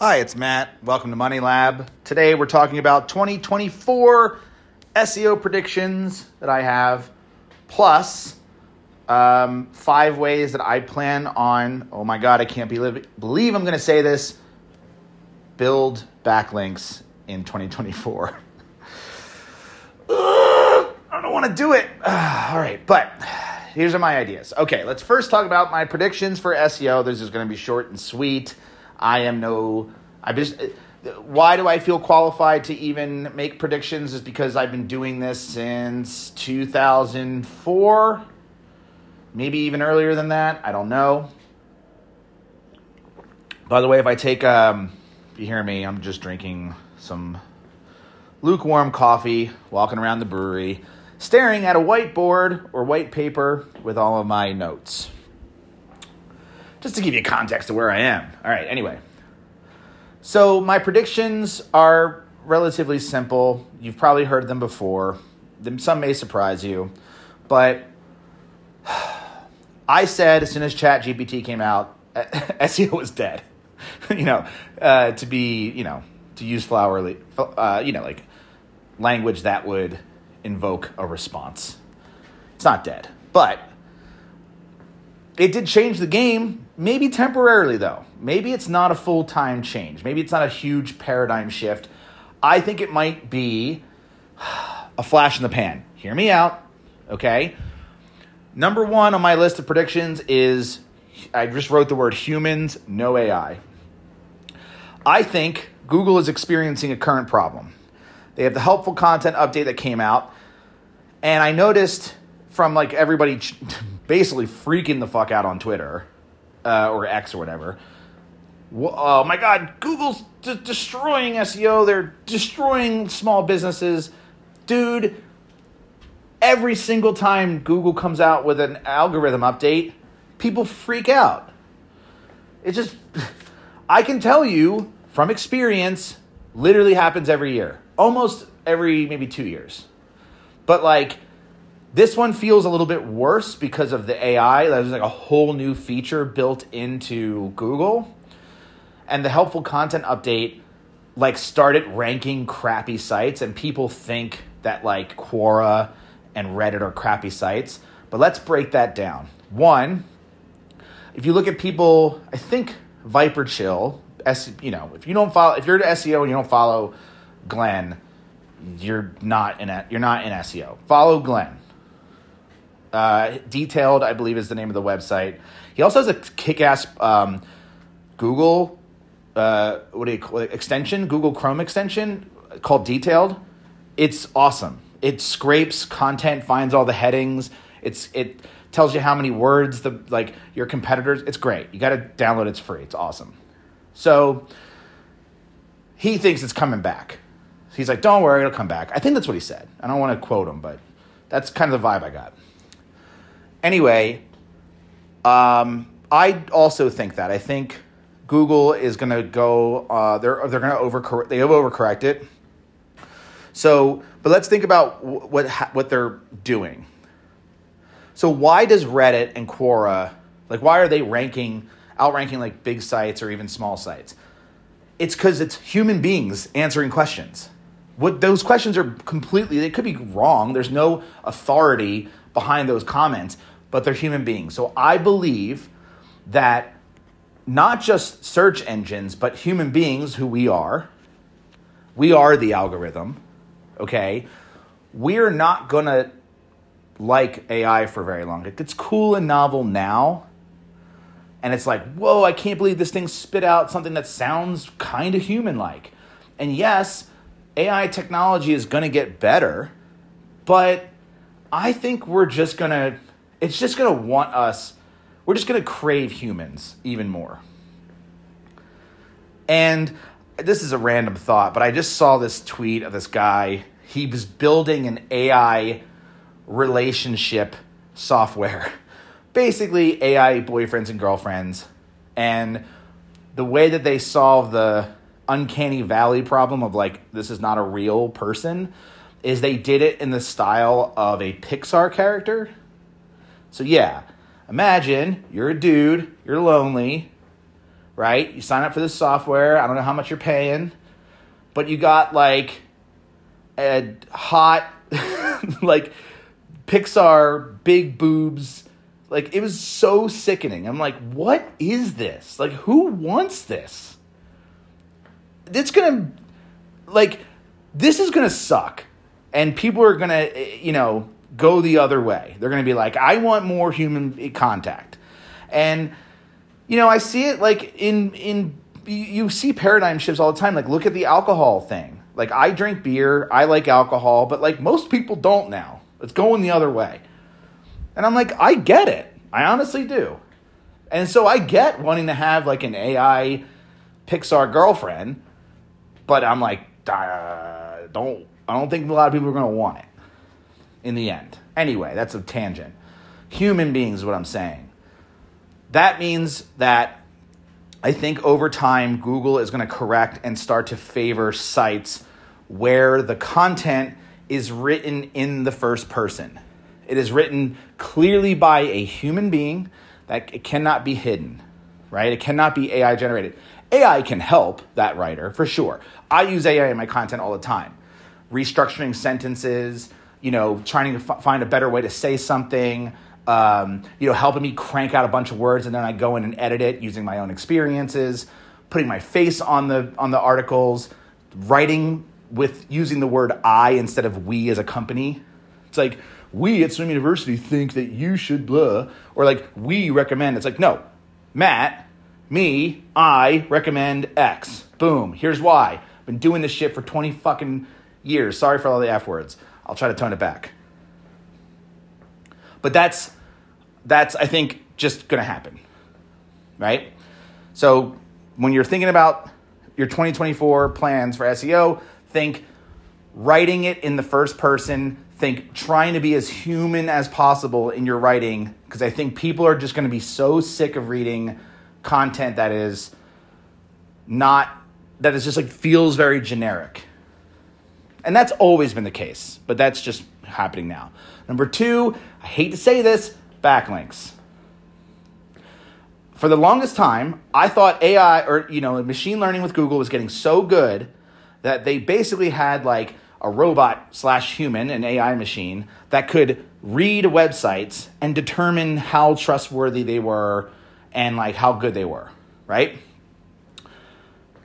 Hi, it's Matt. Welcome to Money Lab. Today we're talking about 2024 SEO predictions that I have, plus um, five ways that I plan on. Oh my God, I can't believe, believe I'm going to say this. Build backlinks in 2024. I don't want to do it. All right, but here's my ideas. Okay, let's first talk about my predictions for SEO. This is going to be short and sweet. I am no. I just. Why do I feel qualified to even make predictions? Is because I've been doing this since 2004, maybe even earlier than that. I don't know. By the way, if I take, um, if you hear me, I'm just drinking some lukewarm coffee, walking around the brewery, staring at a whiteboard or white paper with all of my notes just to give you context of where I am. All right, anyway. So, my predictions are relatively simple. You've probably heard them before. Some may surprise you, but I said as soon as ChatGPT came out, SEO was dead. you know, uh, to be, you know, to use flowery, uh, you know, like language that would invoke a response. It's not dead, but it did change the game, maybe temporarily though. Maybe it's not a full time change. Maybe it's not a huge paradigm shift. I think it might be a flash in the pan. Hear me out, okay? Number one on my list of predictions is I just wrote the word humans, no AI. I think Google is experiencing a current problem. They have the helpful content update that came out, and I noticed from like everybody basically freaking the fuck out on Twitter uh, or X or whatever. Oh my God, Google's de- destroying SEO. They're destroying small businesses. Dude, every single time Google comes out with an algorithm update, people freak out. It just, I can tell you from experience, literally happens every year. Almost every maybe two years. But like, this one feels a little bit worse because of the AI. There's like a whole new feature built into Google. And the helpful content update like started ranking crappy sites and people think that like Quora and Reddit are crappy sites. But let's break that down. One, if you look at people, I think ViperChill, S, you know, if you don't follow if you're an SEO and you don't follow Glen, you're not in a, you're not in SEO. Follow Glen. Uh, Detailed, I believe, is the name of the website. He also has a kick-ass um, Google, uh, what do you call it, extension, Google Chrome extension called Detailed. It's awesome. It scrapes content, finds all the headings. It's it tells you how many words the like your competitors. It's great. You got to download. It's free. It's awesome. So he thinks it's coming back. He's like, "Don't worry, it'll come back." I think that's what he said. I don't want to quote him, but that's kind of the vibe I got. Anyway, um, I also think that I think Google is going to go. Uh, they're they're going to overcorrect. They have overcorrected. So, but let's think about what what they're doing. So, why does Reddit and Quora like? Why are they ranking outranking like big sites or even small sites? It's because it's human beings answering questions. What those questions are completely they could be wrong. There's no authority behind those comments, but they're human beings. So I believe that not just search engines, but human beings who we are, we are the algorithm, okay? We're not gonna like AI for very long. It's cool and novel now. And it's like, whoa, I can't believe this thing spit out something that sounds kind of human like. And yes, AI technology is gonna get better, but I think we're just gonna it's just going to want us, we're just going to crave humans even more. And this is a random thought, but I just saw this tweet of this guy. He was building an AI relationship software. Basically, AI boyfriends and girlfriends. And the way that they solve the uncanny valley problem of like, this is not a real person, is they did it in the style of a Pixar character. So, yeah, imagine you're a dude, you're lonely, right? You sign up for this software. I don't know how much you're paying, but you got like a hot, like Pixar big boobs. Like it was so sickening. I'm like, what is this? Like, who wants this? It's gonna, like, this is gonna suck, and people are gonna, eh, you know, go the other way. They're gonna be like, I want more human contact, and you know, I see it like in in you see paradigm shifts all the time. Like, look at the alcohol thing. Like, I drink beer, I like alcohol, but like most people don't now. It's going the other way. And I'm like, I get it. I honestly do. And so I get wanting to have like an AI Pixar girlfriend, but I'm like, don't. I don't think a lot of people are going to want it in the end. Anyway, that's a tangent. Human beings is what I'm saying. That means that I think over time, Google is going to correct and start to favor sites where the content is written in the first person. It is written clearly by a human being that it cannot be hidden, right? It cannot be AI generated. AI can help that writer for sure. I use AI in my content all the time, restructuring sentences, you know, trying to f- find a better way to say something, um, you know, helping me crank out a bunch of words, and then I go in and edit it using my own experiences, putting my face on the on the articles, writing with using the word I instead of we as a company. It's like we at Swim University think that you should blah, or like we recommend. It's like no, Matt, me, I recommend X. Boom. Here's why. I've been doing this shit for twenty fucking years. Sorry for all the f words. I'll try to tone it back. But that's that's I think just going to happen. Right? So when you're thinking about your 2024 plans for SEO, think writing it in the first person, think trying to be as human as possible in your writing because I think people are just going to be so sick of reading content that is not that is just like feels very generic. And that's always been the case, but that's just happening now. Number 2, I hate to say this, backlinks. For the longest time, I thought AI or you know, machine learning with Google was getting so good that they basically had like a robot slash human, an AI machine, that could read websites and determine how trustworthy they were and like how good they were, right?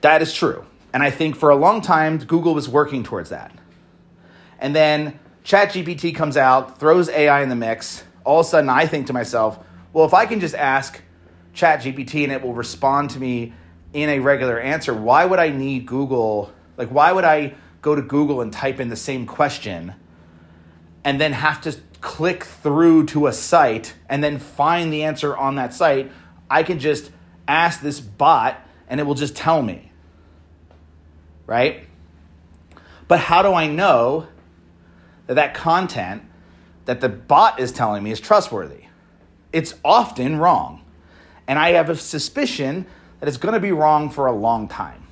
That is true. And I think for a long time, Google was working towards that. And then ChatGPT comes out, throws AI in the mix. All of a sudden, I think to myself, well, if I can just ask ChatGPT and it will respond to me in a regular answer, why would I need Google like, why would I go to Google and type in the same question and then have to click through to a site and then find the answer on that site? I can just ask this bot and it will just tell me. Right? But how do I know that that content that the bot is telling me is trustworthy? It's often wrong. And I have a suspicion that it's going to be wrong for a long time.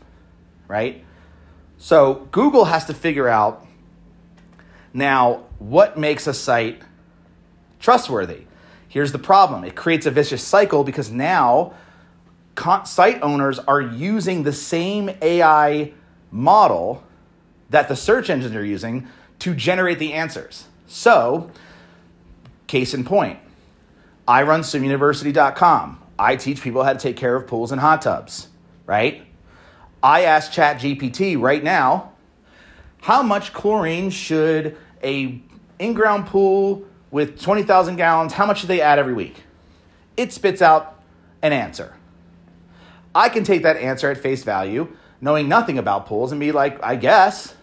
Right? So Google has to figure out now what makes a site trustworthy. Here's the problem it creates a vicious cycle because now site owners are using the same AI model that the search engines are using to generate the answers. So, case in point, I run swimuniversity.com. I teach people how to take care of pools and hot tubs, right? I ask ChatGPT right now, how much chlorine should a in-ground pool with 20,000 gallons, how much should they add every week? It spits out an answer. I can take that answer at face value, knowing nothing about pools, and be like, I guess.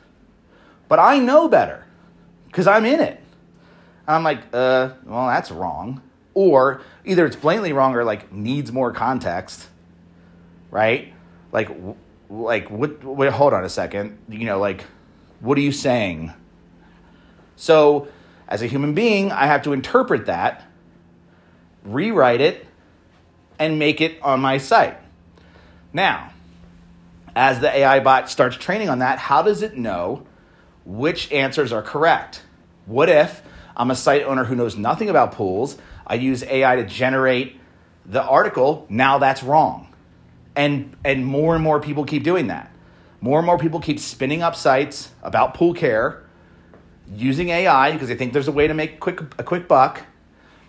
But I know better because I'm in it. And I'm like, uh, well, that's wrong. Or either it's blatantly wrong or like needs more context, right? Like, like what wait hold on a second you know like what are you saying so as a human being i have to interpret that rewrite it and make it on my site now as the ai bot starts training on that how does it know which answers are correct what if i'm a site owner who knows nothing about pools i use ai to generate the article now that's wrong And and more and more people keep doing that. More and more people keep spinning up sites about pool care using AI because they think there's a way to make quick a quick buck.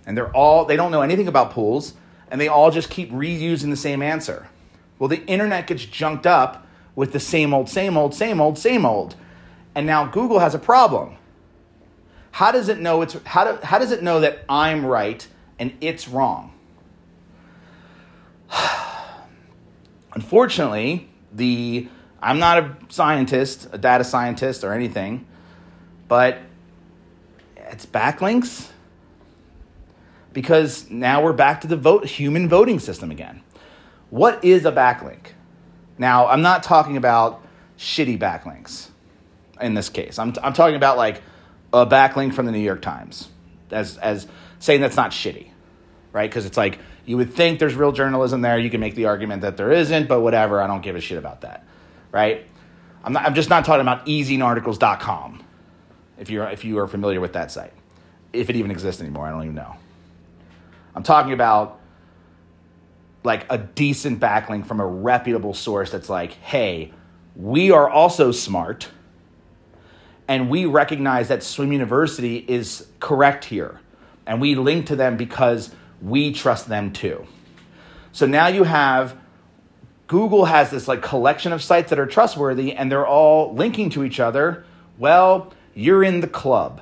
And they're all they don't know anything about pools and they all just keep reusing the same answer. Well, the internet gets junked up with the same old, same old, same old, same old. And now Google has a problem. How does it know it's how, do, how does it know that I'm right and it's wrong? Unfortunately, the I'm not a scientist, a data scientist or anything, but it's backlinks because now we're back to the vote human voting system again. What is a backlink? Now, I'm not talking about shitty backlinks in this case. I'm, I'm talking about like a backlink from the New York Times as, as saying that's not shitty, right? Because it's like you would think there's real journalism there. You can make the argument that there isn't, but whatever. I don't give a shit about that, right? I'm, not, I'm just not talking about ezinearticles.com if you're, if you are familiar with that site. If it even exists anymore, I don't even know. I'm talking about like a decent backlink from a reputable source that's like, hey, we are also smart and we recognize that Swim University is correct here. And we link to them because we trust them too. So now you have Google has this like collection of sites that are trustworthy and they're all linking to each other. Well, you're in the club.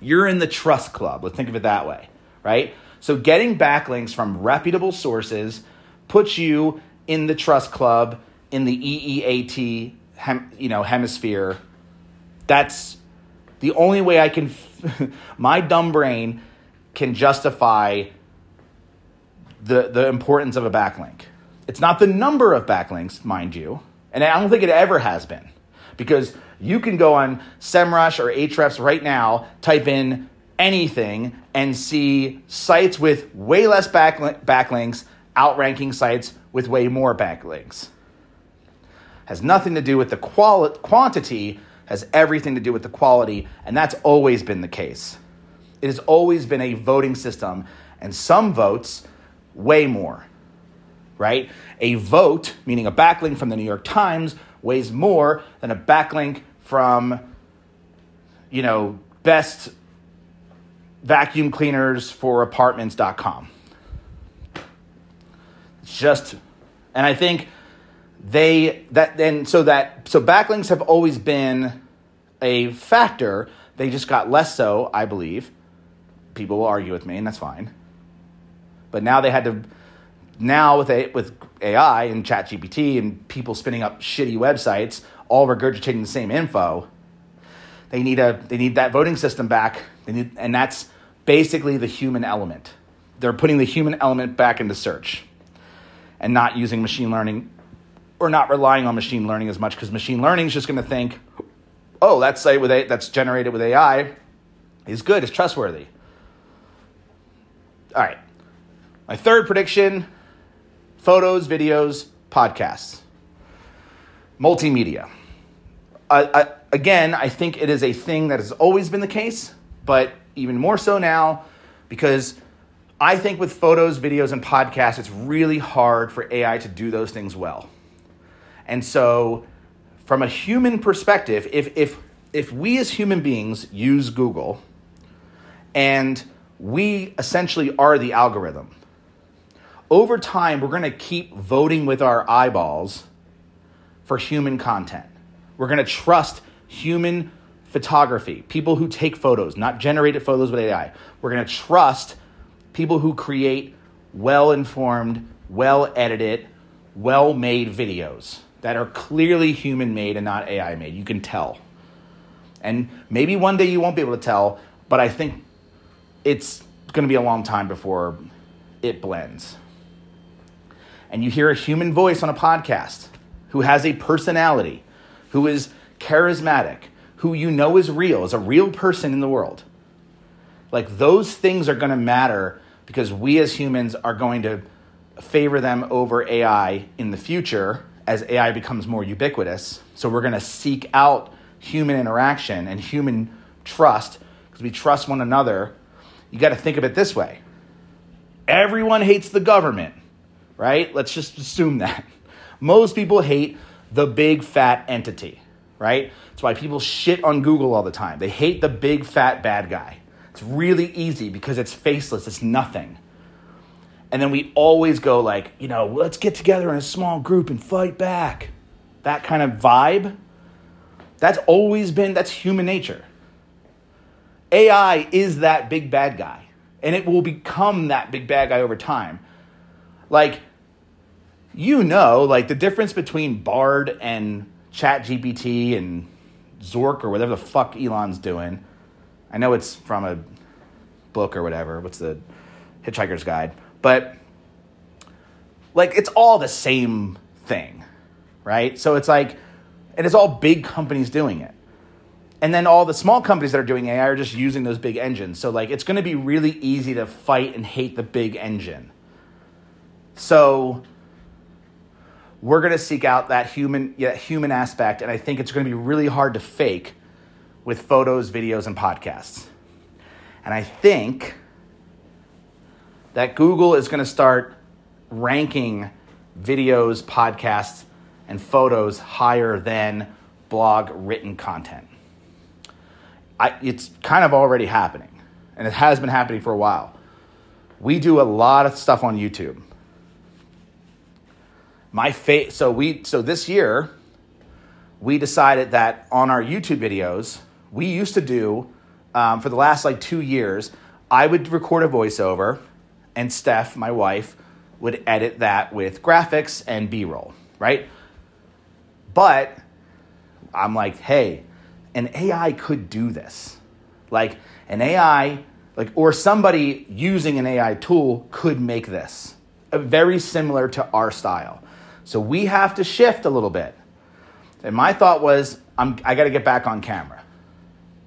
You're in the trust club. Let's think of it that way, right? So getting backlinks from reputable sources puts you in the trust club in the EEAT hem, you know hemisphere. That's the only way I can my dumb brain can justify the the importance of a backlink. It's not the number of backlinks, mind you, and I don't think it ever has been. Because you can go on SEMrush or Ahrefs right now, type in anything and see sites with way less backlinks outranking sites with way more backlinks. Has nothing to do with the quali- quantity, has everything to do with the quality, and that's always been the case. It has always been a voting system, and some votes way more, right? A vote, meaning a backlink from the New York Times, weighs more than a backlink from, you know, best vacuum cleaners for apartments.com. It's just, and I think they, that, and so that, so backlinks have always been a factor. They just got less so, I believe. People will argue with me, and that's fine. But now they had to, now with, a, with AI and ChatGPT and people spinning up shitty websites, all regurgitating the same info, they need a they need that voting system back. They need, and that's basically the human element. They're putting the human element back into search and not using machine learning or not relying on machine learning as much because machine learning is just going to think, oh, that site with a, that's generated with AI is good, it's trustworthy. All right. My third prediction photos, videos, podcasts, multimedia. I, again, I think it is a thing that has always been the case, but even more so now because I think with photos, videos, and podcasts, it's really hard for AI to do those things well. And so, from a human perspective, if, if, if we as human beings use Google and we essentially are the algorithm, over time, we're going to keep voting with our eyeballs for human content. We're going to trust human photography, people who take photos, not generated photos with AI. We're going to trust people who create well informed, well edited, well made videos that are clearly human made and not AI made. You can tell. And maybe one day you won't be able to tell, but I think it's going to be a long time before it blends. And you hear a human voice on a podcast who has a personality, who is charismatic, who you know is real, is a real person in the world. Like those things are going to matter because we as humans are going to favor them over AI in the future as AI becomes more ubiquitous. So we're going to seek out human interaction and human trust because we trust one another. You got to think of it this way everyone hates the government, right? Let's just assume that. Most people hate the big fat entity, right? Why people shit on Google all the time. They hate the big fat bad guy. It's really easy because it's faceless, it's nothing. And then we always go like, you know, let's get together in a small group and fight back. That kind of vibe. That's always been that's human nature. AI is that big bad guy, and it will become that big bad guy over time. Like you know, like the difference between Bard and ChatGPT and Zork or whatever the fuck Elon's doing. I know it's from a book or whatever. What's the Hitchhiker's Guide? But like it's all the same thing, right? So it's like, and it's all big companies doing it. And then all the small companies that are doing AI are just using those big engines. So like it's going to be really easy to fight and hate the big engine. So we're going to seek out that human yeah, human aspect and I think it's going to be really hard to fake with photos, videos and podcasts. And I think that Google is going to start ranking videos, podcasts, and photos higher than blog written content. I, it's kind of already happening, and it has been happening for a while. We do a lot of stuff on YouTube. My fa- so we so this year we decided that on our YouTube videos we used to do um, for the last like two years. I would record a voiceover and Steph, my wife, would edit that with graphics and B roll, right? But I'm like, hey, an AI could do this. Like, an AI, like, or somebody using an AI tool could make this uh, very similar to our style. So we have to shift a little bit. And my thought was, I'm, I got to get back on camera.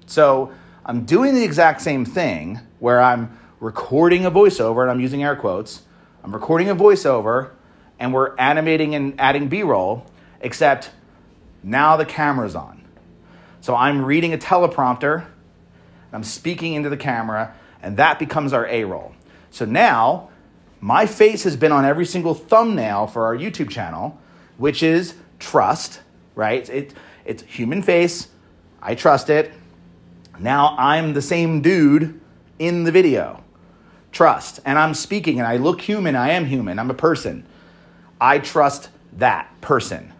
So I'm doing the exact same thing where I'm recording a voiceover, and I'm using air quotes. I'm recording a voiceover, and we're animating and adding B roll, except now the camera's on. So I'm reading a teleprompter, I'm speaking into the camera, and that becomes our A roll. So now my face has been on every single thumbnail for our YouTube channel, which is trust, right? It, it's human face. I trust it. Now I'm the same dude in the video trust. And I'm speaking and I look human, I am human, I'm a person. I trust that person.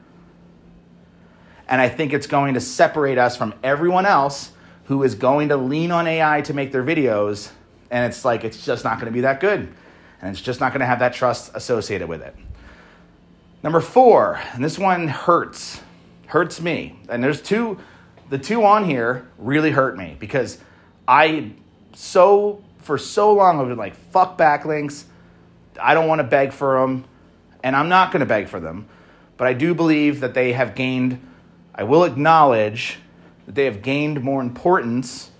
And I think it's going to separate us from everyone else who is going to lean on AI to make their videos. And it's like, it's just not going to be that good. And it's just not going to have that trust associated with it. Number four, and this one hurts, hurts me. And there's two, the two on here really hurt me because I so for so long I've been like, fuck backlinks. I don't want to beg for them, and I'm not going to beg for them. But I do believe that they have gained, I will acknowledge that they have gained more importance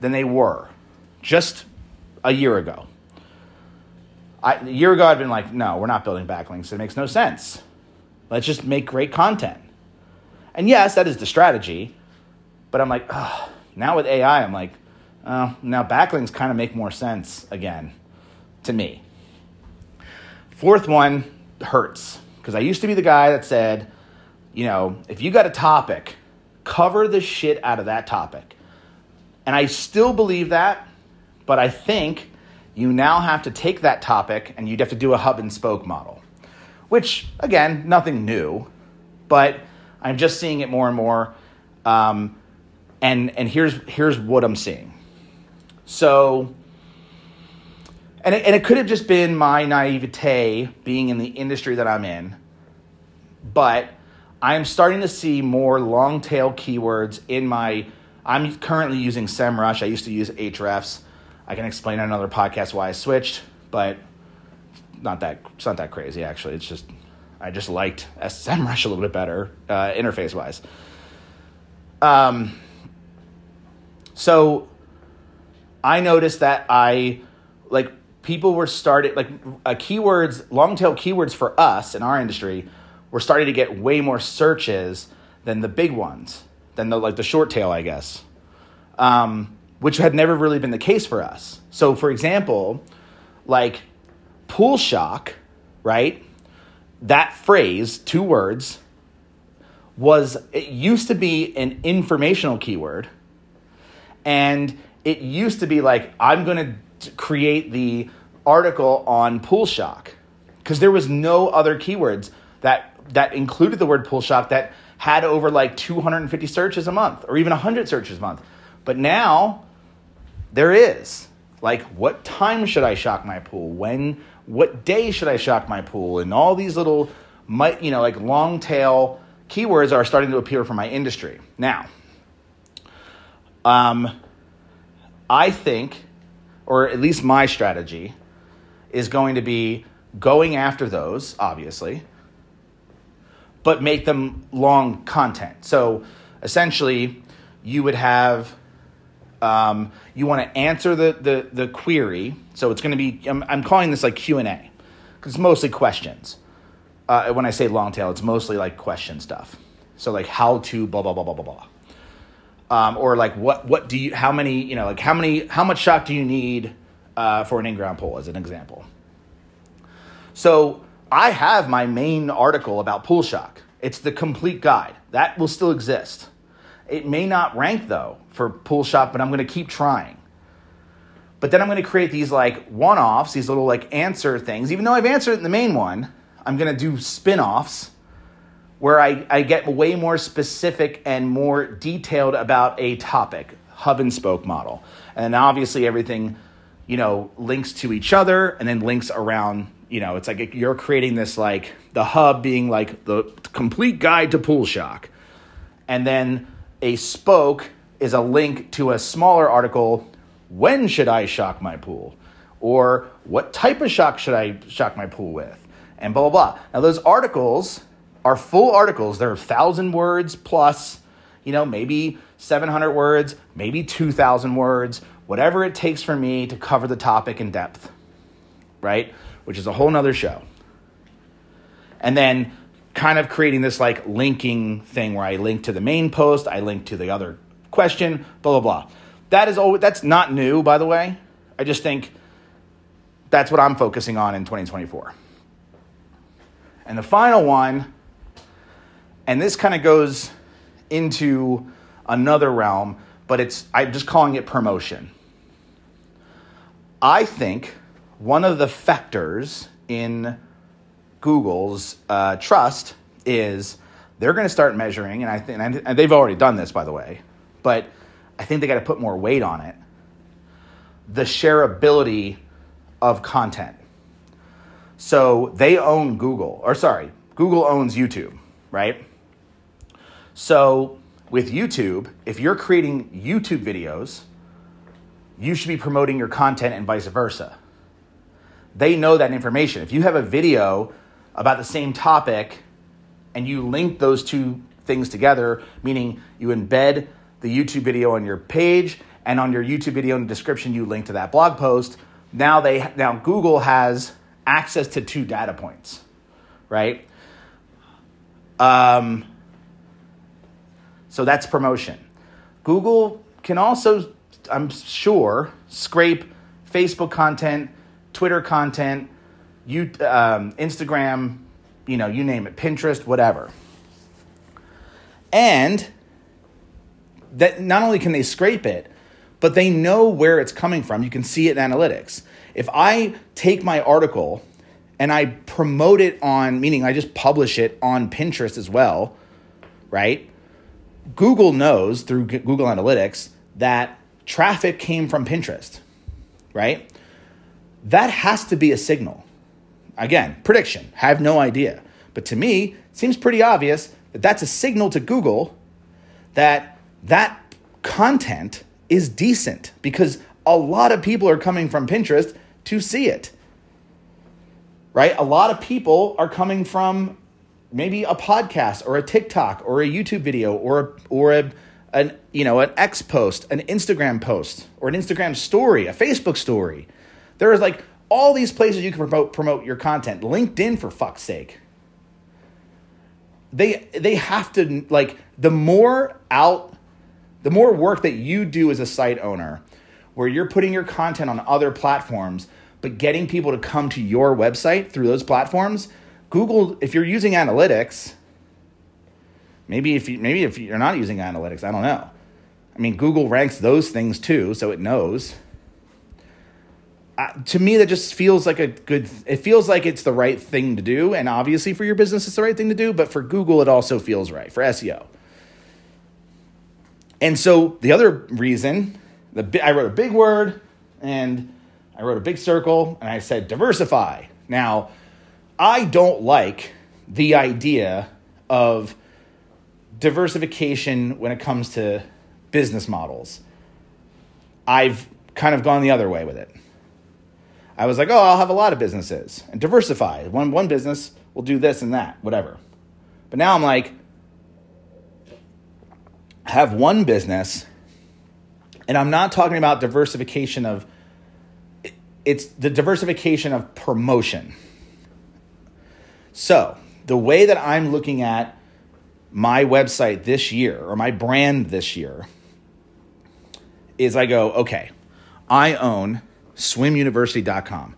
than they were just a year ago. I, a year ago, I'd been like, no, we're not building backlinks. It makes no sense. Let's just make great content. And yes, that is the strategy. But I'm like, oh, now with AI, I'm like, uh, now, backlinks kind of make more sense again to me. Fourth one hurts because I used to be the guy that said, you know, if you got a topic, cover the shit out of that topic. And I still believe that, but I think you now have to take that topic and you'd have to do a hub and spoke model, which, again, nothing new, but I'm just seeing it more and more. Um, and and here's here's what I'm seeing. So, and it, and it could have just been my naivete being in the industry that I'm in, but I'm starting to see more long tail keywords in my. I'm currently using SEMrush. I used to use Ahrefs. I can explain on another podcast why I switched, but not that it's not that crazy actually. It's just I just liked SEMrush a little bit better uh, interface wise. Um, so I noticed that I like people were started like uh, keywords, long tail keywords for us in our industry were starting to get way more searches than the big ones, than the like the short tail, I guess, um, which had never really been the case for us. So, for example, like pool shock right? That phrase, two words, was it used to be an informational keyword and it used to be like i'm going to create the article on pool shock because there was no other keywords that that included the word pool shock that had over like 250 searches a month or even 100 searches a month but now there is like what time should i shock my pool when what day should i shock my pool and all these little you know like long tail keywords are starting to appear for my industry. Now, um, I think, or at least my strategy, is going to be going after those, obviously, but make them long content. So essentially, you would have um, you want to answer the, the, the query. So it's going to be I'm, I'm calling this like Q and A because it's mostly questions uh, when I say long tail, it's mostly like question stuff. So like how to blah blah blah blah blah blah. Um, or like what what do you how many you know like how many how much shock do you need uh, for an in-ground pool as an example. So I have my main article about pool shock. It's the complete guide that will still exist. It may not rank though for pool shock, but I'm going to keep trying. But then I'm going to create these like one-offs, these little like answer things. Even though I've answered in the main one, I'm going to do spin offs where I, I get way more specific and more detailed about a topic, hub and spoke model. And obviously everything, you know, links to each other and then links around, you know, it's like you're creating this like the hub being like the complete guide to pool shock. And then a spoke is a link to a smaller article when should I shock my pool? Or what type of shock should I shock my pool with? and blah, blah, blah. Now, those articles are full articles. They're 1,000 words plus, you know, maybe 700 words, maybe 2,000 words, whatever it takes for me to cover the topic in depth, right? Which is a whole nother show. And then kind of creating this like linking thing where I link to the main post, I link to the other question, blah, blah, blah. That is always, that's not new, by the way. I just think that's what I'm focusing on in 2024. And the final one, and this kind of goes into another realm, but it's I'm just calling it promotion. I think one of the factors in Google's uh, trust is they're going to start measuring, and I think and they've already done this, by the way, but I think they got to put more weight on it. The shareability of content. So they own Google, or sorry, Google owns YouTube, right? So with YouTube, if you're creating YouTube videos, you should be promoting your content and vice versa. They know that information. If you have a video about the same topic and you link those two things together, meaning you embed the YouTube video on your page and on your YouTube video in the description you link to that blog post, now they now Google has access to two data points, right? Um, so that's promotion. Google can also, I'm sure, scrape Facebook content, Twitter content, you, um, Instagram, you know, you name it, Pinterest, whatever. And that not only can they scrape it, but they know where it's coming from. You can see it in analytics. If I take my article and I promote it on, meaning I just publish it on Pinterest as well, right? Google knows through Google Analytics that traffic came from Pinterest, right? That has to be a signal. Again, prediction, have no idea. But to me, it seems pretty obvious that that's a signal to Google that that content is decent because a lot of people are coming from Pinterest to see it. Right? A lot of people are coming from maybe a podcast or a TikTok or a YouTube video or or a an you know an X post, an Instagram post, or an Instagram story, a Facebook story. There is like all these places you can promote promote your content. LinkedIn for fuck's sake. They they have to like the more out the more work that you do as a site owner where you're putting your content on other platforms, but getting people to come to your website through those platforms, Google, if you're using analytics, maybe if you maybe if you're not using analytics, I don't know. I mean, Google ranks those things too, so it knows. To me, that just feels like a good. It feels like it's the right thing to do, and obviously for your business, it's the right thing to do. But for Google, it also feels right for SEO. And so the other reason, the I wrote a big word, and I wrote a big circle, and I said diversify. Now, I don't like the idea of diversification when it comes to business models. I've kind of gone the other way with it. I was like, oh, I'll have a lot of businesses and diversify. One, one business will do this and that, whatever. But now I'm like, have one business, and I'm not talking about diversification of, it's the diversification of promotion. So, the way that I'm looking at my website this year or my brand this year is I go, okay, I own swimuniversity.com.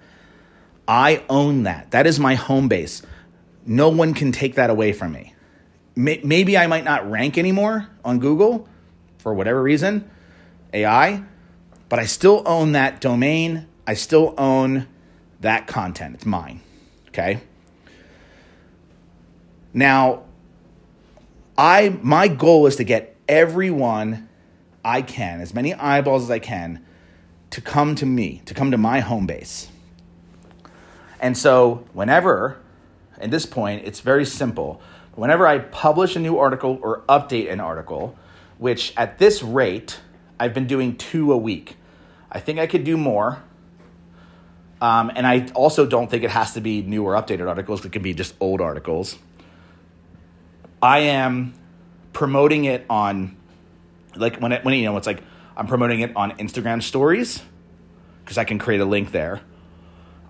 I own that. That is my home base. No one can take that away from me. Maybe I might not rank anymore on Google for whatever reason, AI, but I still own that domain. I still own that content. It's mine. Okay? Now, I my goal is to get everyone I can, as many eyeballs as I can, to come to me, to come to my home base. And so, whenever, at this point, it's very simple. Whenever I publish a new article or update an article, which at this rate, I've been doing two a week. I think I could do more. Um, and I also don't think it has to be new or updated articles, it can be just old articles. I am promoting it on, like when it, when you know it's like I'm promoting it on Instagram stories because I can create a link there.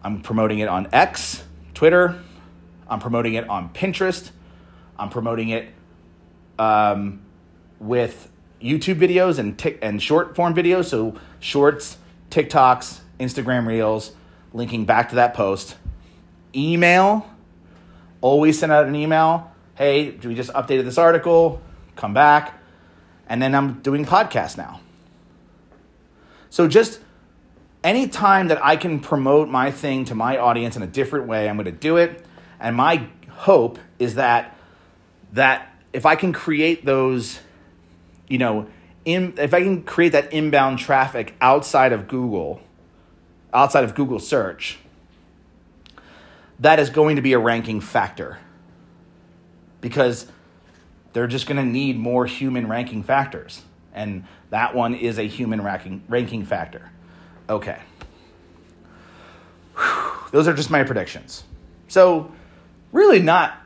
I'm promoting it on X, Twitter. I'm promoting it on Pinterest. I'm promoting it um, with YouTube videos and tic- and short form videos. So shorts, TikToks, Instagram Reels, linking back to that post. Email. Always send out an email hey, we just updated this article, come back. And then I'm doing podcasts now. So just any time that I can promote my thing to my audience in a different way, I'm going to do it. And my hope is that that if I can create those, you know, in, if I can create that inbound traffic outside of Google, outside of Google search, that is going to be a ranking factor because they're just going to need more human ranking factors. And that one is a human ranking, ranking factor. Okay. Whew. Those are just my predictions. So, really not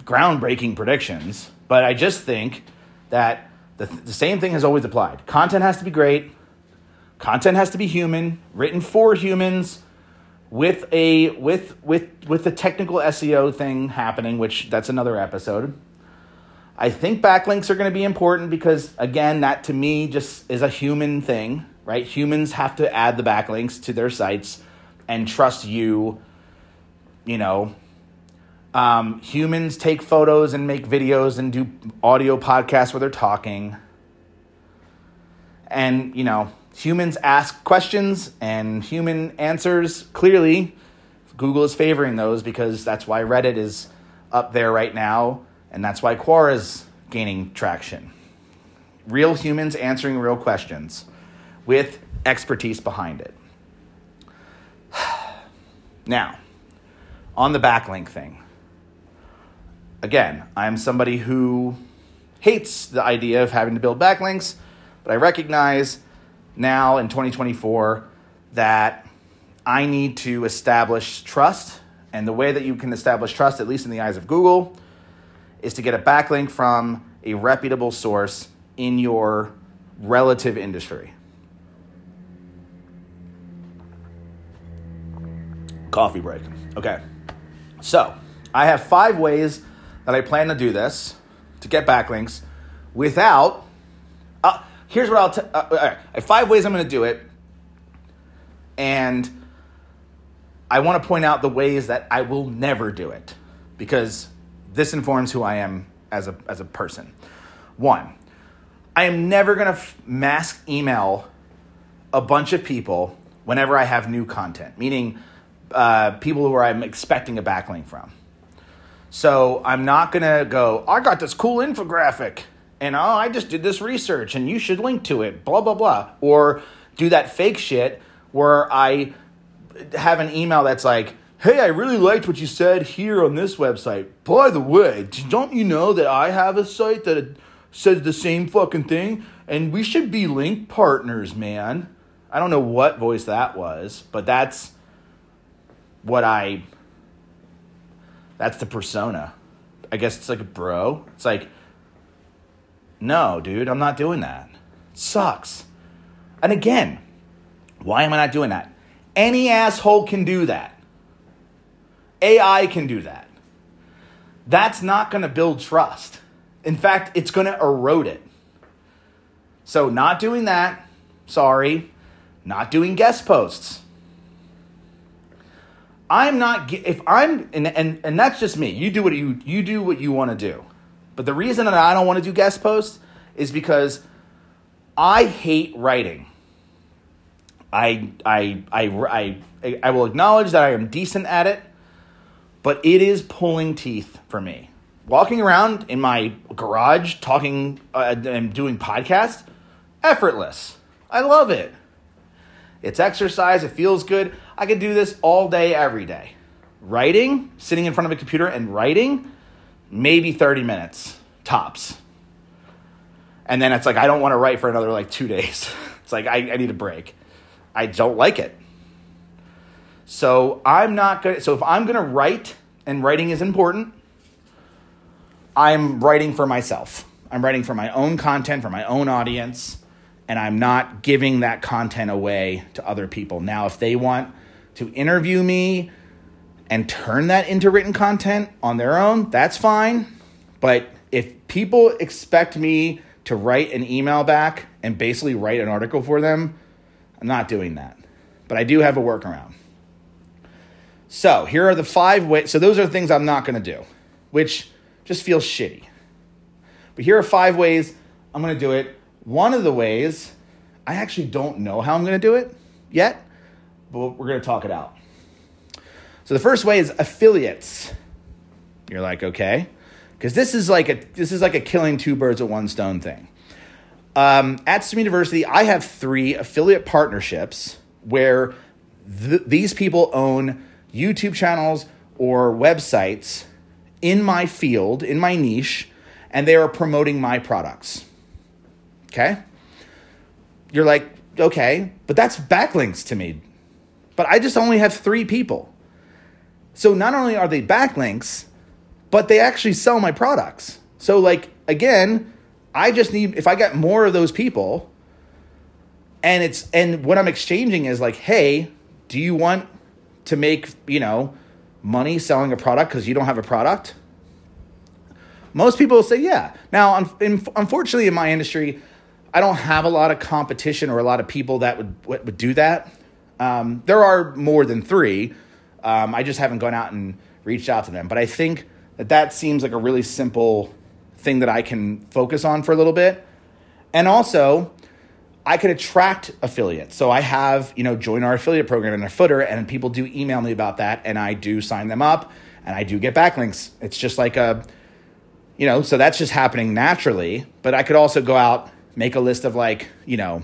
groundbreaking predictions, but I just think that the, the same thing has always applied. Content has to be great, content has to be human, written for humans with a with with with the technical SEO thing happening, which that's another episode. I think backlinks are going to be important because again, that to me just is a human thing, right? Humans have to add the backlinks to their sites and trust you. You know, um, humans take photos and make videos and do audio podcasts where they're talking. And, you know, humans ask questions and human answers. Clearly, Google is favoring those because that's why Reddit is up there right now, and that's why Quora is gaining traction. Real humans answering real questions with expertise behind it. Now, on the backlink thing. Again, I'm somebody who hates the idea of having to build backlinks, but I recognize now in 2024 that I need to establish trust. And the way that you can establish trust, at least in the eyes of Google, is to get a backlink from a reputable source in your relative industry. Coffee break. Okay. So, I have five ways that I plan to do this to get backlinks without. Uh, here's what I'll tell. Uh, right. five ways I'm going to do it, and I want to point out the ways that I will never do it because this informs who I am as a, as a person. One, I am never going to f- mass email a bunch of people whenever I have new content, meaning uh, people who I'm expecting a backlink from. So I'm not going to go, I got this cool infographic and oh, I just did this research and you should link to it, blah, blah, blah. Or do that fake shit where I have an email that's like, hey, I really liked what you said here on this website. By the way, don't you know that I have a site that says the same fucking thing? And we should be link partners, man. I don't know what voice that was, but that's what I. That's the persona. I guess it's like a bro. It's like, no, dude, I'm not doing that. It sucks. And again, why am I not doing that? Any asshole can do that. AI can do that. That's not going to build trust. In fact, it's going to erode it. So, not doing that, sorry. Not doing guest posts. I'm not if I'm and, and and that's just me. You do what you you do what you want to do. But the reason that I don't want to do guest posts is because I hate writing. I, I, I, I, I will acknowledge that I am decent at it, but it is pulling teeth for me. Walking around in my garage talking uh, and doing podcasts, effortless. I love it. It's exercise, it feels good. I could do this all day, every day. Writing, sitting in front of a computer and writing, maybe 30 minutes tops. And then it's like, I don't want to write for another like two days. It's like, I, I need a break. I don't like it. So I'm not going to, so if I'm going to write, and writing is important, I'm writing for myself. I'm writing for my own content, for my own audience, and I'm not giving that content away to other people. Now, if they want to interview me and turn that into written content on their own, that's fine. But if people expect me to write an email back and basically write an article for them, I'm not doing that. But I do have a workaround. So here are the five ways. So those are things I'm not going to do, which just feels shitty. But here are five ways I'm going to do it. One of the ways, I actually don't know how I'm going to do it yet, but we're going to talk it out. So the first way is affiliates. You're like, okay, because this is like a this is like a killing two birds with one stone thing. Um, at Swim University, I have three affiliate partnerships where th- these people own YouTube channels or websites in my field, in my niche, and they are promoting my products. Okay? You're like, okay, but that's backlinks to me. But I just only have three people. So not only are they backlinks, but they actually sell my products. So, like, again, I just need, if I get more of those people, and it's, and what I'm exchanging is like, hey, do you want to make, you know, money selling a product because you don't have a product? Most people say, yeah. Now, unfortunately, in my industry, I don't have a lot of competition or a lot of people that would would do that. Um, there are more than three. Um, I just haven't gone out and reached out to them. But I think that that seems like a really simple thing that I can focus on for a little bit. And also, I could attract affiliates. So I have, you know, join our affiliate program in a footer, and people do email me about that, and I do sign them up, and I do get backlinks. It's just like a, you know, so that's just happening naturally. But I could also go out, make a list of like, you know,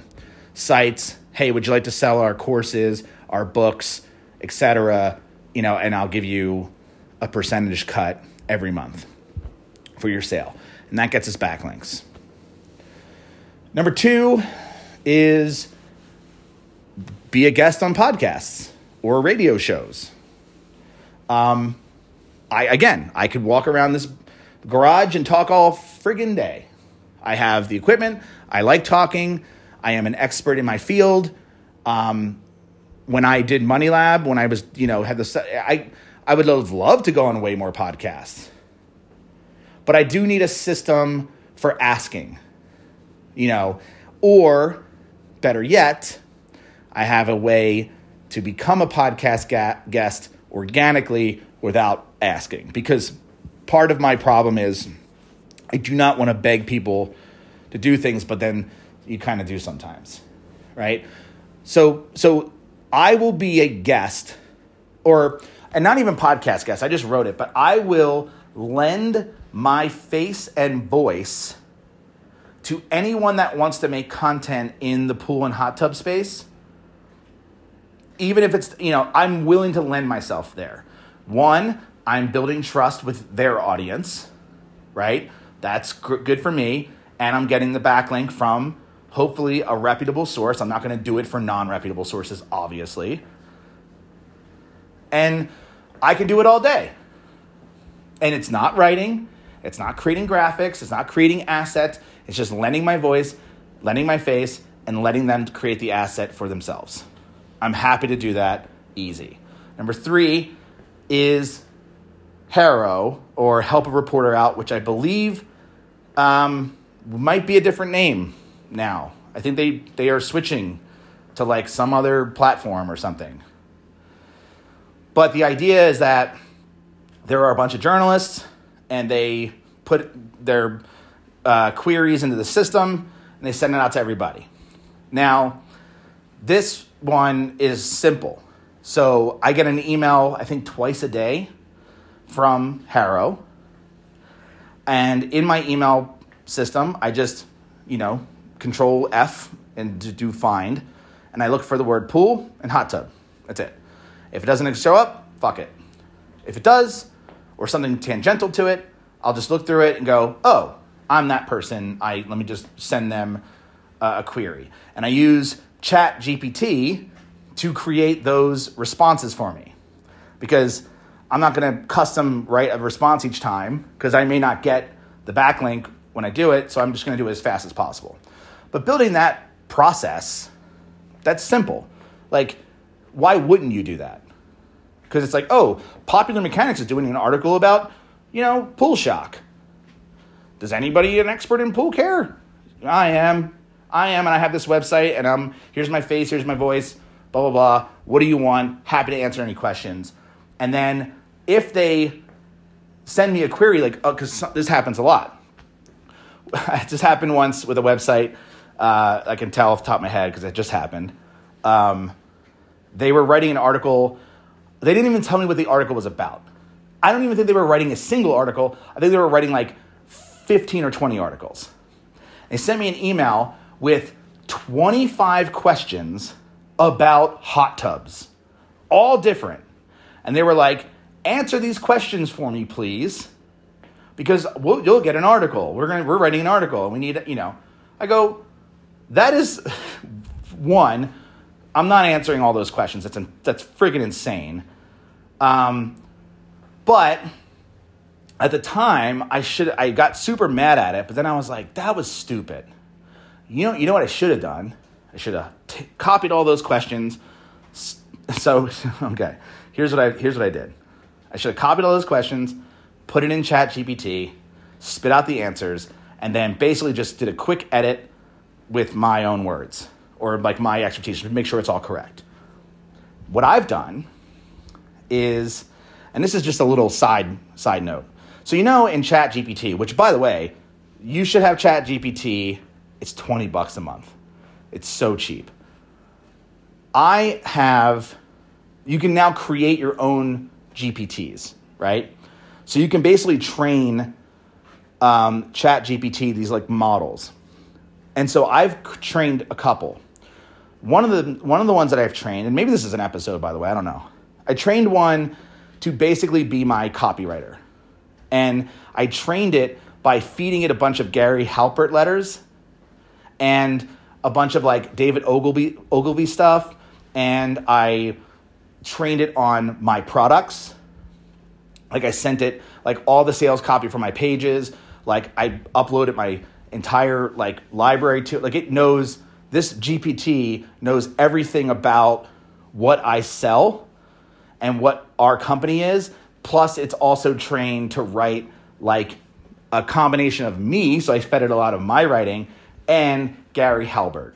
sites. Hey, would you like to sell our courses, our books, etc. You know, and I'll give you a percentage cut every month for your sale. And that gets us backlinks. Number two is be a guest on podcasts or radio shows. Um, I again, I could walk around this garage and talk all friggin' day. I have the equipment. I like talking. I am an expert in my field. Um, when I did Money Lab, when I was, you know, had the, I, I would loved to go on way more podcasts. But I do need a system for asking, you know, or better yet, I have a way to become a podcast ga- guest organically without asking because part of my problem is I do not want to beg people to do things, but then you kind of do sometimes, right? So, so I will be a guest, or and not even podcast guest. I just wrote it, but I will lend my face and voice to anyone that wants to make content in the pool and hot tub space. Even if it's, you know, I'm willing to lend myself there. One, I'm building trust with their audience, right? That's good for me. And I'm getting the backlink from hopefully a reputable source. I'm not going to do it for non reputable sources, obviously. And I can do it all day. And it's not writing, it's not creating graphics, it's not creating assets, it's just lending my voice, lending my face, and letting them create the asset for themselves. I'm happy to do that easy. Number three is HARO or Help a Reporter Out, which I believe um, might be a different name now. I think they, they are switching to like some other platform or something. But the idea is that there are a bunch of journalists and they put their uh, queries into the system and they send it out to everybody. Now, this one is simple. So I get an email, I think, twice a day from HARO. And in my email system, I just, you know, control F and do find. And I look for the word pool and hot tub. That's it. If it doesn't show up, fuck it. If it does, or something tangential to it, I'll just look through it and go, oh, I'm that person. I let me just send them uh, a query. And I use Chat GPT to create those responses for me. Because I'm not going to custom write a response each time because I may not get the backlink when I do it, so I'm just going to do it as fast as possible. But building that process, that's simple. Like, why wouldn't you do that? Because it's like, oh, Popular Mechanics is doing an article about, you know, pool shock. Does anybody an expert in pool care? I am. I am, and I have this website, and I'm here's my face, here's my voice, blah blah blah. What do you want? Happy to answer any questions. And then if they send me a query, like, because oh, this happens a lot. it just happened once with a website. Uh, I can tell off the top of my head because it just happened. Um, they were writing an article. They didn't even tell me what the article was about. I don't even think they were writing a single article. I think they were writing like 15 or 20 articles. They sent me an email with 25 questions about hot tubs, all different. And they were like, answer these questions for me, please, because we'll, you'll get an article. We're going we're writing an article. And we need, you know. I go, that is one. I'm not answering all those questions. That's that's friggin' insane. Um, but at the time, I should I got super mad at it. But then I was like, that was stupid. You know, you know what I should have done? I should have t- copied all those questions. So okay, here's what I here's what I did. I should have copied all those questions, put it in Chat GPT, spit out the answers, and then basically just did a quick edit with my own words or like my expertise to make sure it's all correct. What I've done is, and this is just a little side side note. So you know in Chat GPT, which by the way, you should have Chat GPT. It's twenty bucks a month. It's so cheap. I have. You can now create your own GPTs, right? So you can basically train um, Chat GPT, these like models. And so I've trained a couple. One of the one of the ones that I've trained, and maybe this is an episode by the way, I don't know. I trained one to basically be my copywriter. And I trained it by feeding it a bunch of Gary Halbert letters and a bunch of like David Ogilvy Ogilvy stuff and I trained it on my products. Like I sent it like all the sales copy for my pages. Like I uploaded my entire like library to it. like it knows this GPT knows everything about what I sell and what our company is. Plus, it's also trained to write like a combination of me, so I fed it a lot of my writing, and Gary Halbert,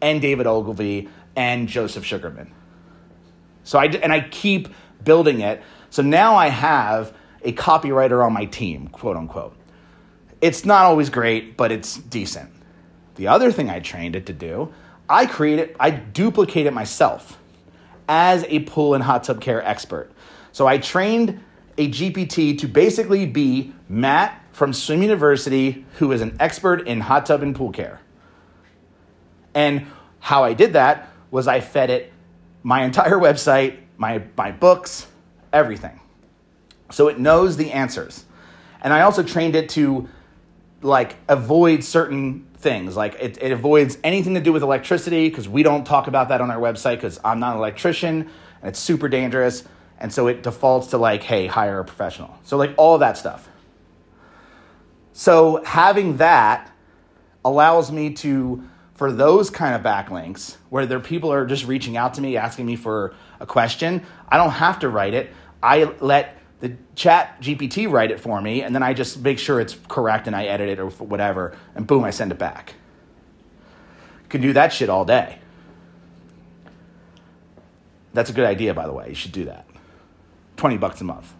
and David Ogilvy, and Joseph Sugarman. So I and I keep building it. So now I have a copywriter on my team, quote unquote. It's not always great, but it's decent. The other thing I trained it to do, I create it, I duplicate it myself as a pool and hot tub care expert. So I trained a GPT to basically be Matt from Swim University, who is an expert in hot tub and pool care. And how I did that was I fed it my entire website, my, my books, everything. So it knows the answers. And I also trained it to like avoid certain things. Like it, it avoids anything to do with electricity because we don't talk about that on our website because I'm not an electrician and it's super dangerous. And so it defaults to like, hey, hire a professional. So like all of that stuff. So having that allows me to, for those kind of backlinks where there people are just reaching out to me asking me for a question, I don't have to write it. I let the chat GPT write it for me, and then I just make sure it's correct and I edit it or whatever, and boom, I send it back. Can do that shit all day. That's a good idea, by the way. You should do that. 20 bucks a month.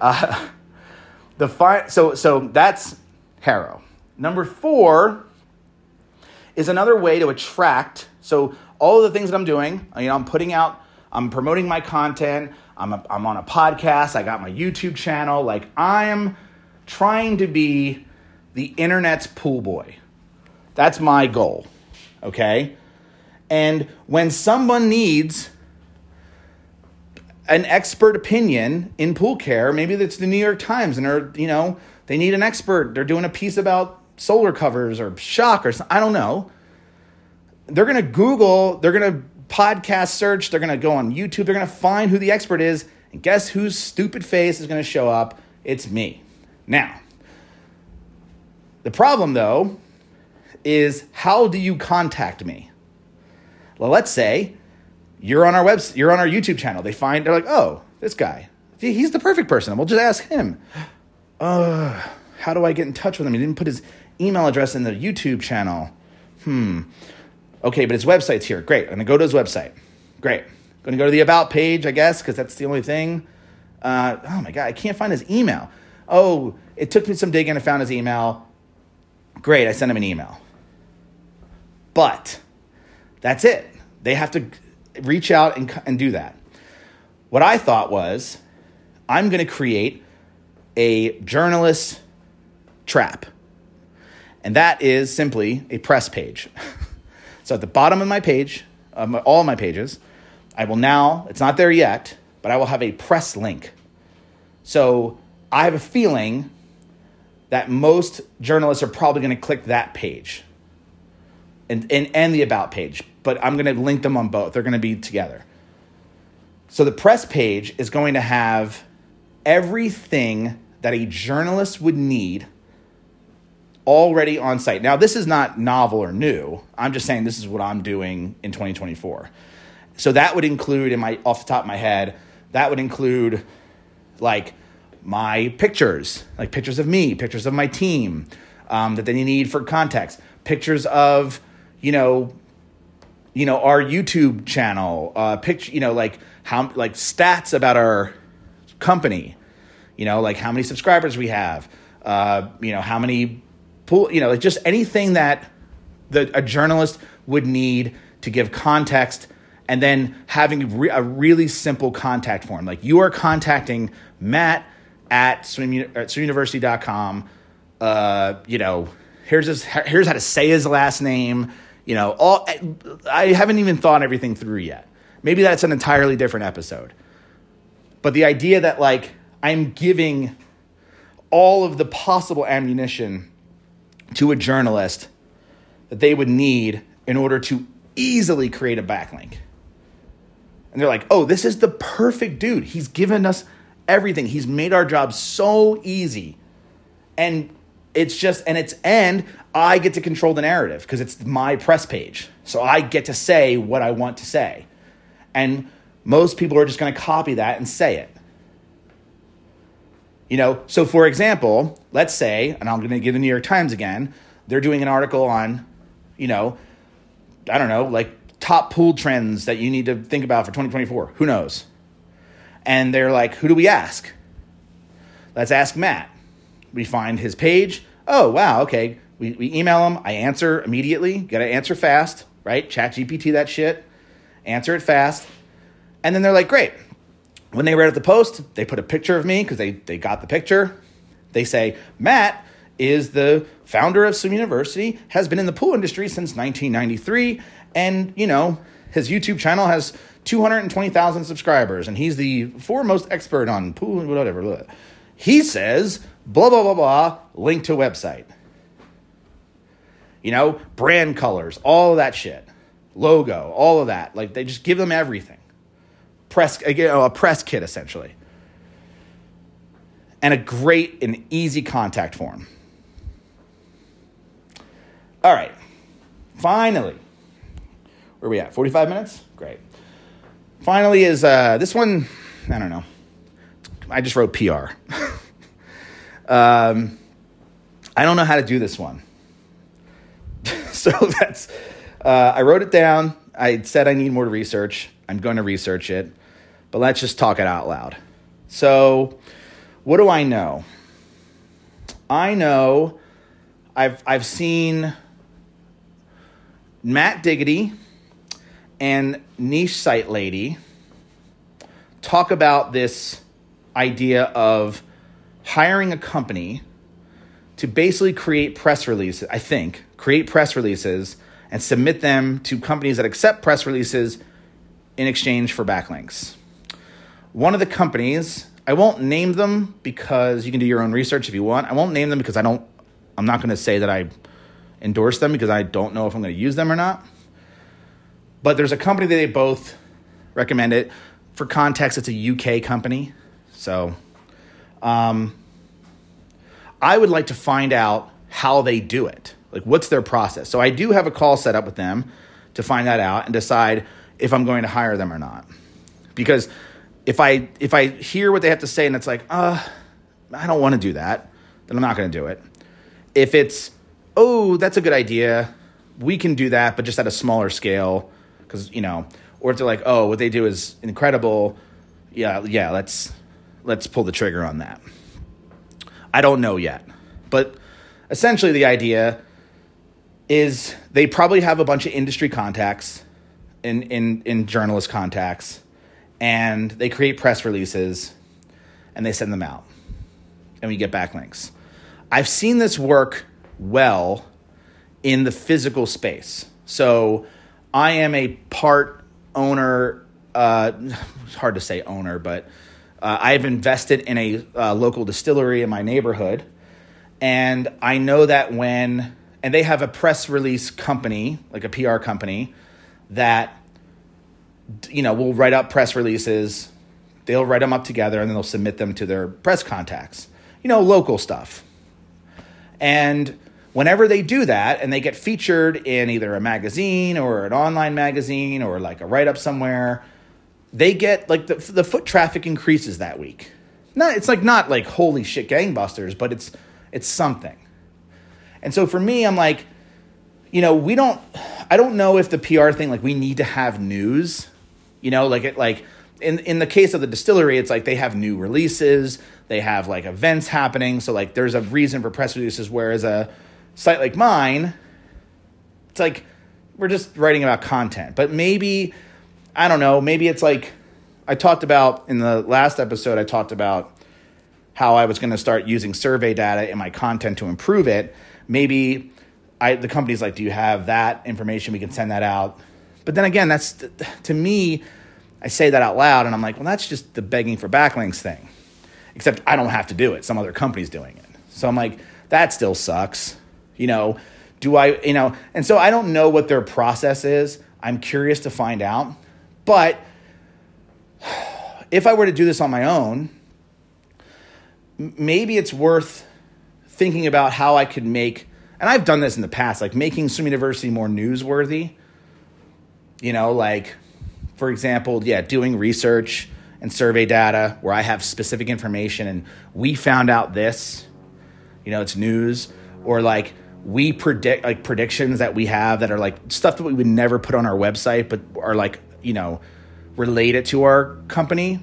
Uh, the fi- so, so that's HARO. Number four is another way to attract. So all of the things that I'm doing, you know, I'm putting out, I'm promoting my content, I'm, a, I'm on a podcast, I got my YouTube channel. Like, I'm trying to be the internet's pool boy. That's my goal, okay? And when someone needs an expert opinion in pool care, maybe it's the New York Times and they're, you know, they need an expert. They're doing a piece about solar covers or shock or something. I don't know. They're going to Google, they're going to podcast search, they're going to go on YouTube, they're going to find who the expert is, and guess whose stupid face is going to show up? It's me. Now, the problem though is how do you contact me? Well, let's say you're on our website, you're on our YouTube channel. They find they're like, "Oh, this guy. He's the perfect person. We'll just ask him." Uh, how do I get in touch with him? He didn't put his email address in the YouTube channel. Hmm. Okay, but his website's here. Great. I'm going to go to his website. Great. Going to go to the About page, I guess, because that's the only thing. Uh, oh my God, I can't find his email. Oh, it took me some digging. I found his email. Great, I sent him an email. But that's it. They have to reach out and, and do that. What I thought was, I'm going to create a journalist trap. And that is simply a press page. So at the bottom of my page, um, all my pages, I will now, it's not there yet, but I will have a press link. So I have a feeling that most journalists are probably going to click that page and, and, and the about page, but I'm going to link them on both. They're going to be together. So the press page is going to have everything that a journalist would need already on site. Now, this is not novel or new. I'm just saying this is what I'm doing in 2024. So that would include, in my off the top of my head, that would include like my pictures, like pictures of me, pictures of my team um, that they need for context, pictures of you know, you know our YouTube channel, uh, picture, you know, like how like stats about our company, you know, like how many subscribers we have, uh, you know, how many pool, you know, like just anything that the, a journalist would need to give context and then having re- a really simple contact form. Like you are contacting Matt at, swim, at swimuniversity.com. Uh, you know, here's his, here's how to say his last name. You know, all I haven't even thought everything through yet. Maybe that's an entirely different episode. But the idea that like I'm giving all of the possible ammunition to a journalist that they would need in order to easily create a backlink. And they're like, oh, this is the perfect dude. He's given us everything. He's made our job so easy. And it's just, and it's, and I get to control the narrative because it's my press page. So I get to say what I want to say. And most people are just going to copy that and say it. You know, so for example, let's say, and I'm going to give the New York Times again, they're doing an article on, you know, I don't know, like top pool trends that you need to think about for 2024. Who knows? And they're like, who do we ask? Let's ask Matt. We find his page. Oh, wow, okay. We, we email him. I answer immediately. Got to answer fast, right? Chat GPT that shit. Answer it fast. And then they're like, great. When they read the post, they put a picture of me because they, they got the picture. They say, Matt is the founder of Swim University, has been in the pool industry since 1993, and, you know, his YouTube channel has 220,000 subscribers, and he's the foremost expert on pool and whatever. He says, blah, blah, blah, blah, link to website. You know, brand colors, all of that shit, logo, all of that. Like, they just give them everything. Press, you know, a press kit, essentially. And a great and easy contact form. All right. Finally, where are we at? 45 minutes? Great. Finally, is uh, this one, I don't know. I just wrote PR. um, I don't know how to do this one. so that's, uh, I wrote it down. I said I need more research. I'm going to research it, but let's just talk it out loud. So, what do I know? I know I've, I've seen Matt Diggity and Niche Site Lady talk about this idea of hiring a company to basically create press releases, I think, create press releases and submit them to companies that accept press releases in exchange for backlinks. One of the companies, I won't name them because you can do your own research if you want. I won't name them because I don't I'm not going to say that I endorse them because I don't know if I'm going to use them or not. But there's a company that they both recommend it. For context, it's a UK company. So um, I would like to find out how they do it. Like, what's their process? So I do have a call set up with them to find that out and decide if I'm going to hire them or not. Because if I if I hear what they have to say and it's like, uh, I don't want to do that, then I'm not going to do it. If it's oh, that's a good idea. We can do that, but just at a smaller scale. Because, you know, or if they're like, oh, what they do is incredible. Yeah, yeah, let's let's pull the trigger on that. I don't know yet. But essentially the idea is they probably have a bunch of industry contacts in, in, in journalist contacts and they create press releases and they send them out and we get backlinks. I've seen this work well in the physical space. So I am a part owner. Uh, it's hard to say owner, but uh, I've invested in a uh, local distillery in my neighborhood, and I know that when and they have a press release company, like a PR company, that you know will write up press releases. They'll write them up together and then they'll submit them to their press contacts. You know, local stuff. And whenever they do that and they get featured in either a magazine or an online magazine or like a write up somewhere, they get like the, the foot traffic increases that week. No, it's like not like holy shit gangbusters, but it's it's something. And so for me, I'm like, you know, we don't I don't know if the PR thing like we need to have news, you know, like it like in in the case of the distillery, it's like they have new releases, they have like events happening, so like there's a reason for press releases whereas a site like mine, it's like we're just writing about content. But maybe, I don't know, maybe it's like I talked about in the last episode, I talked about how I was going to start using survey data in my content to improve it. Maybe I, the company's like, do you have that information? We can send that out. But then again, that's to me, I say that out loud and I'm like, well, that's just the begging for backlinks thing. Except I don't have to do it. Some other company's doing it. So I'm like, that still sucks. You know, do I, you know, and so I don't know what their process is. I'm curious to find out. But if I were to do this on my own, maybe it's worth thinking about how I could make, and I've done this in the past, like making Swim University more newsworthy. You know, like, for example, yeah, doing research and survey data where I have specific information and we found out this, you know, it's news, or like, we predict like predictions that we have that are like stuff that we would never put on our website, but are like you know related to our company.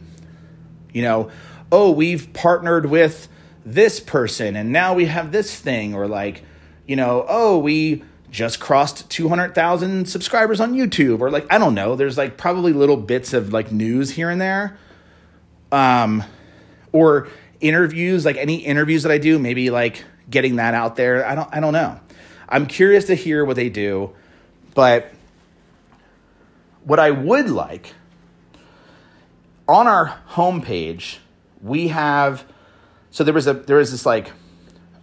You know, oh, we've partnered with this person and now we have this thing, or like, you know, oh, we just crossed 200,000 subscribers on YouTube, or like, I don't know. There's like probably little bits of like news here and there. Um, or interviews, like any interviews that I do, maybe like getting that out there. I don't, I don't know. I'm curious to hear what they do, but what I would like on our homepage, we have so there was a there was this like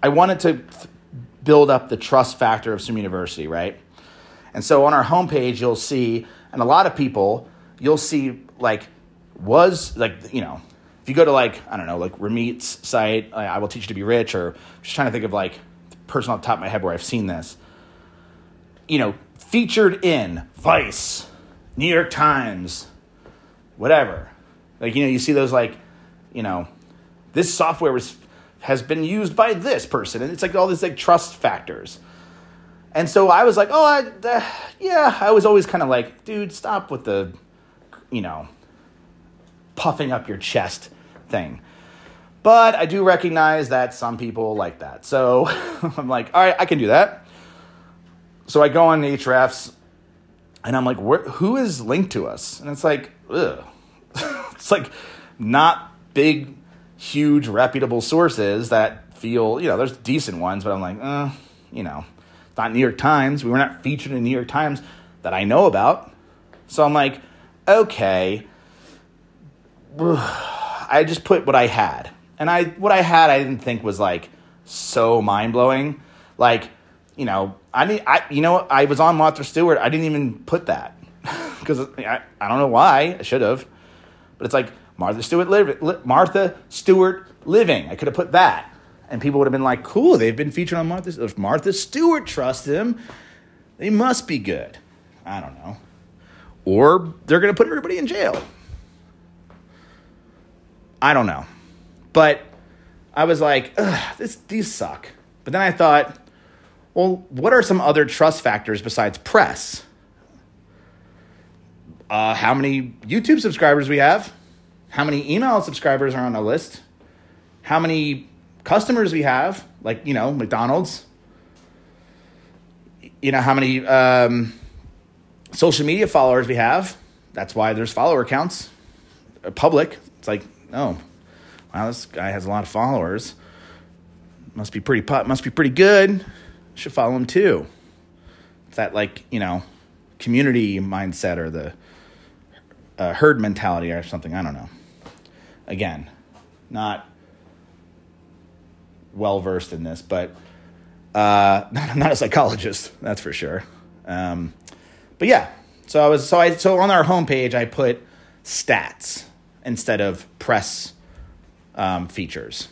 I wanted to build up the trust factor of swim university, right? And so on our homepage, you'll see, and a lot of people, you'll see like was like you know, if you go to like I don't know like Ramit's site, uh, I will teach you to be rich, or just trying to think of like the person off the top of my head where I've seen this. You know, featured in Vice, New York Times, whatever. Like you know, you see those like, you know, this software was has been used by this person, and it's like all these like trust factors. And so I was like, oh, I, uh, yeah. I was always kind of like, dude, stop with the, you know, puffing up your chest thing. But I do recognize that some people like that. So I'm like, all right, I can do that. So I go on Ahrefs and I'm like, who is linked to us? And it's like, ugh. it's like not big huge reputable sources that feel, you know, there's decent ones, but I'm like, uh, you know, it's not New York Times. We were not featured in New York Times that I know about. So I'm like, okay. I just put what I had. And I what I had I didn't think was like so mind blowing. Like, you know, I didn't I you know I was on Martha Stewart. I didn't even put that. Because I, I don't know why. I should have. But it's like Martha Stewart, li- Martha Stewart living. I could have put that, and people would have been like, "Cool, they've been featured on Martha. If Martha Stewart trusts them, they must be good." I don't know, or they're going to put everybody in jail. I don't know, but I was like, "This these suck." But then I thought, well, what are some other trust factors besides press? Uh, how many YouTube subscribers we have? How many email subscribers are on a list, how many customers we have, like, you know, McDonald's, you know, how many um, social media followers we have. That's why there's follower counts. Uh, public, it's like, oh, wow, this guy has a lot of followers. Must be pretty must be pretty good. Should follow him too. It's that like you know, community mindset or the uh, herd mentality or something. I don't know. Again, not well versed in this, but uh, not, not a psychologist, that's for sure. Um, but yeah, so I was so I so on our homepage I put stats instead of press um, features,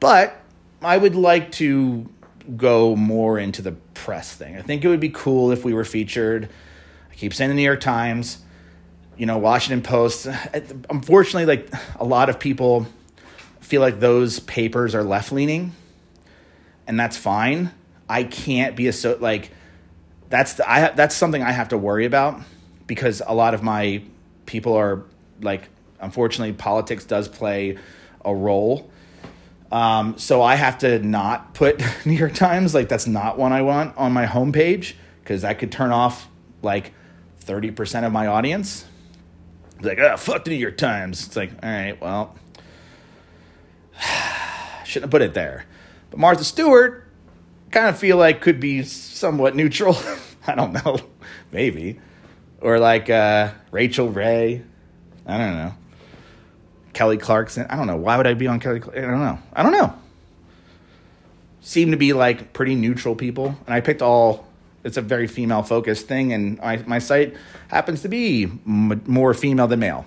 but I would like to go more into the press thing. I think it would be cool if we were featured. I keep saying the New York Times you know, Washington Post. Unfortunately, like a lot of people feel like those papers are left leaning, and that's fine. I can't be a so like that's the, I that's something I have to worry about because a lot of my people are like unfortunately politics does play a role. Um, so I have to not put New York Times like that's not one I want on my homepage because that could turn off like thirty percent of my audience Like, oh, fuck the New York Times. It's like, all right, well, shouldn't have put it there. But Martha Stewart, kind of feel like could be somewhat neutral. I don't know, maybe, or like uh, Rachael Ray. I don't know. Kelly Clarkson. I don't know. Why would I be on Kelly? I don't know. I don't know. Seem to be like pretty neutral people, and I picked all it's a very female focused thing, and I, my site happens to be m- more female than male,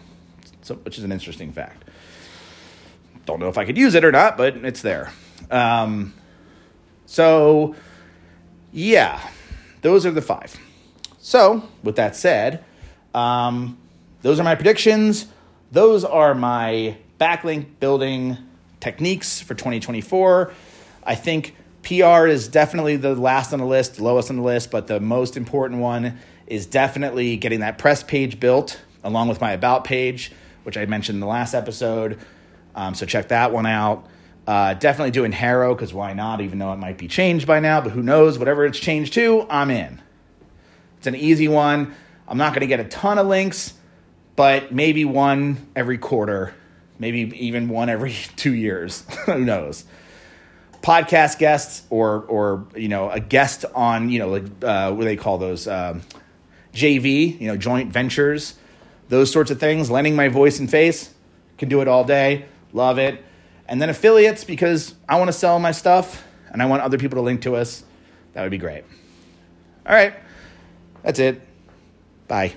so, which is an interesting fact. Don't know if I could use it or not, but it's there. Um, so, yeah, those are the five. So, with that said, um, those are my predictions. Those are my backlink building techniques for 2024. I think PR is definitely the last on the list, lowest on the list, but the most important one is definitely getting that press page built along with my about page, which I mentioned in the last episode. Um, so check that one out. Uh, definitely doing HARO because why not? Even though it might be changed by now, but who knows? Whatever it's changed to, I'm in. It's an easy one. I'm not going to get a ton of links, but maybe one every quarter, maybe even one every two years. who knows? Podcast guests or or you know a guest on you know like uh, what do they call those um, JV you know joint ventures those sorts of things. Lending my voice and face can do it all day. Love it. And then affiliates because I want to sell my stuff and I want other people to link to us. That would be great. All right. That's it. Bye.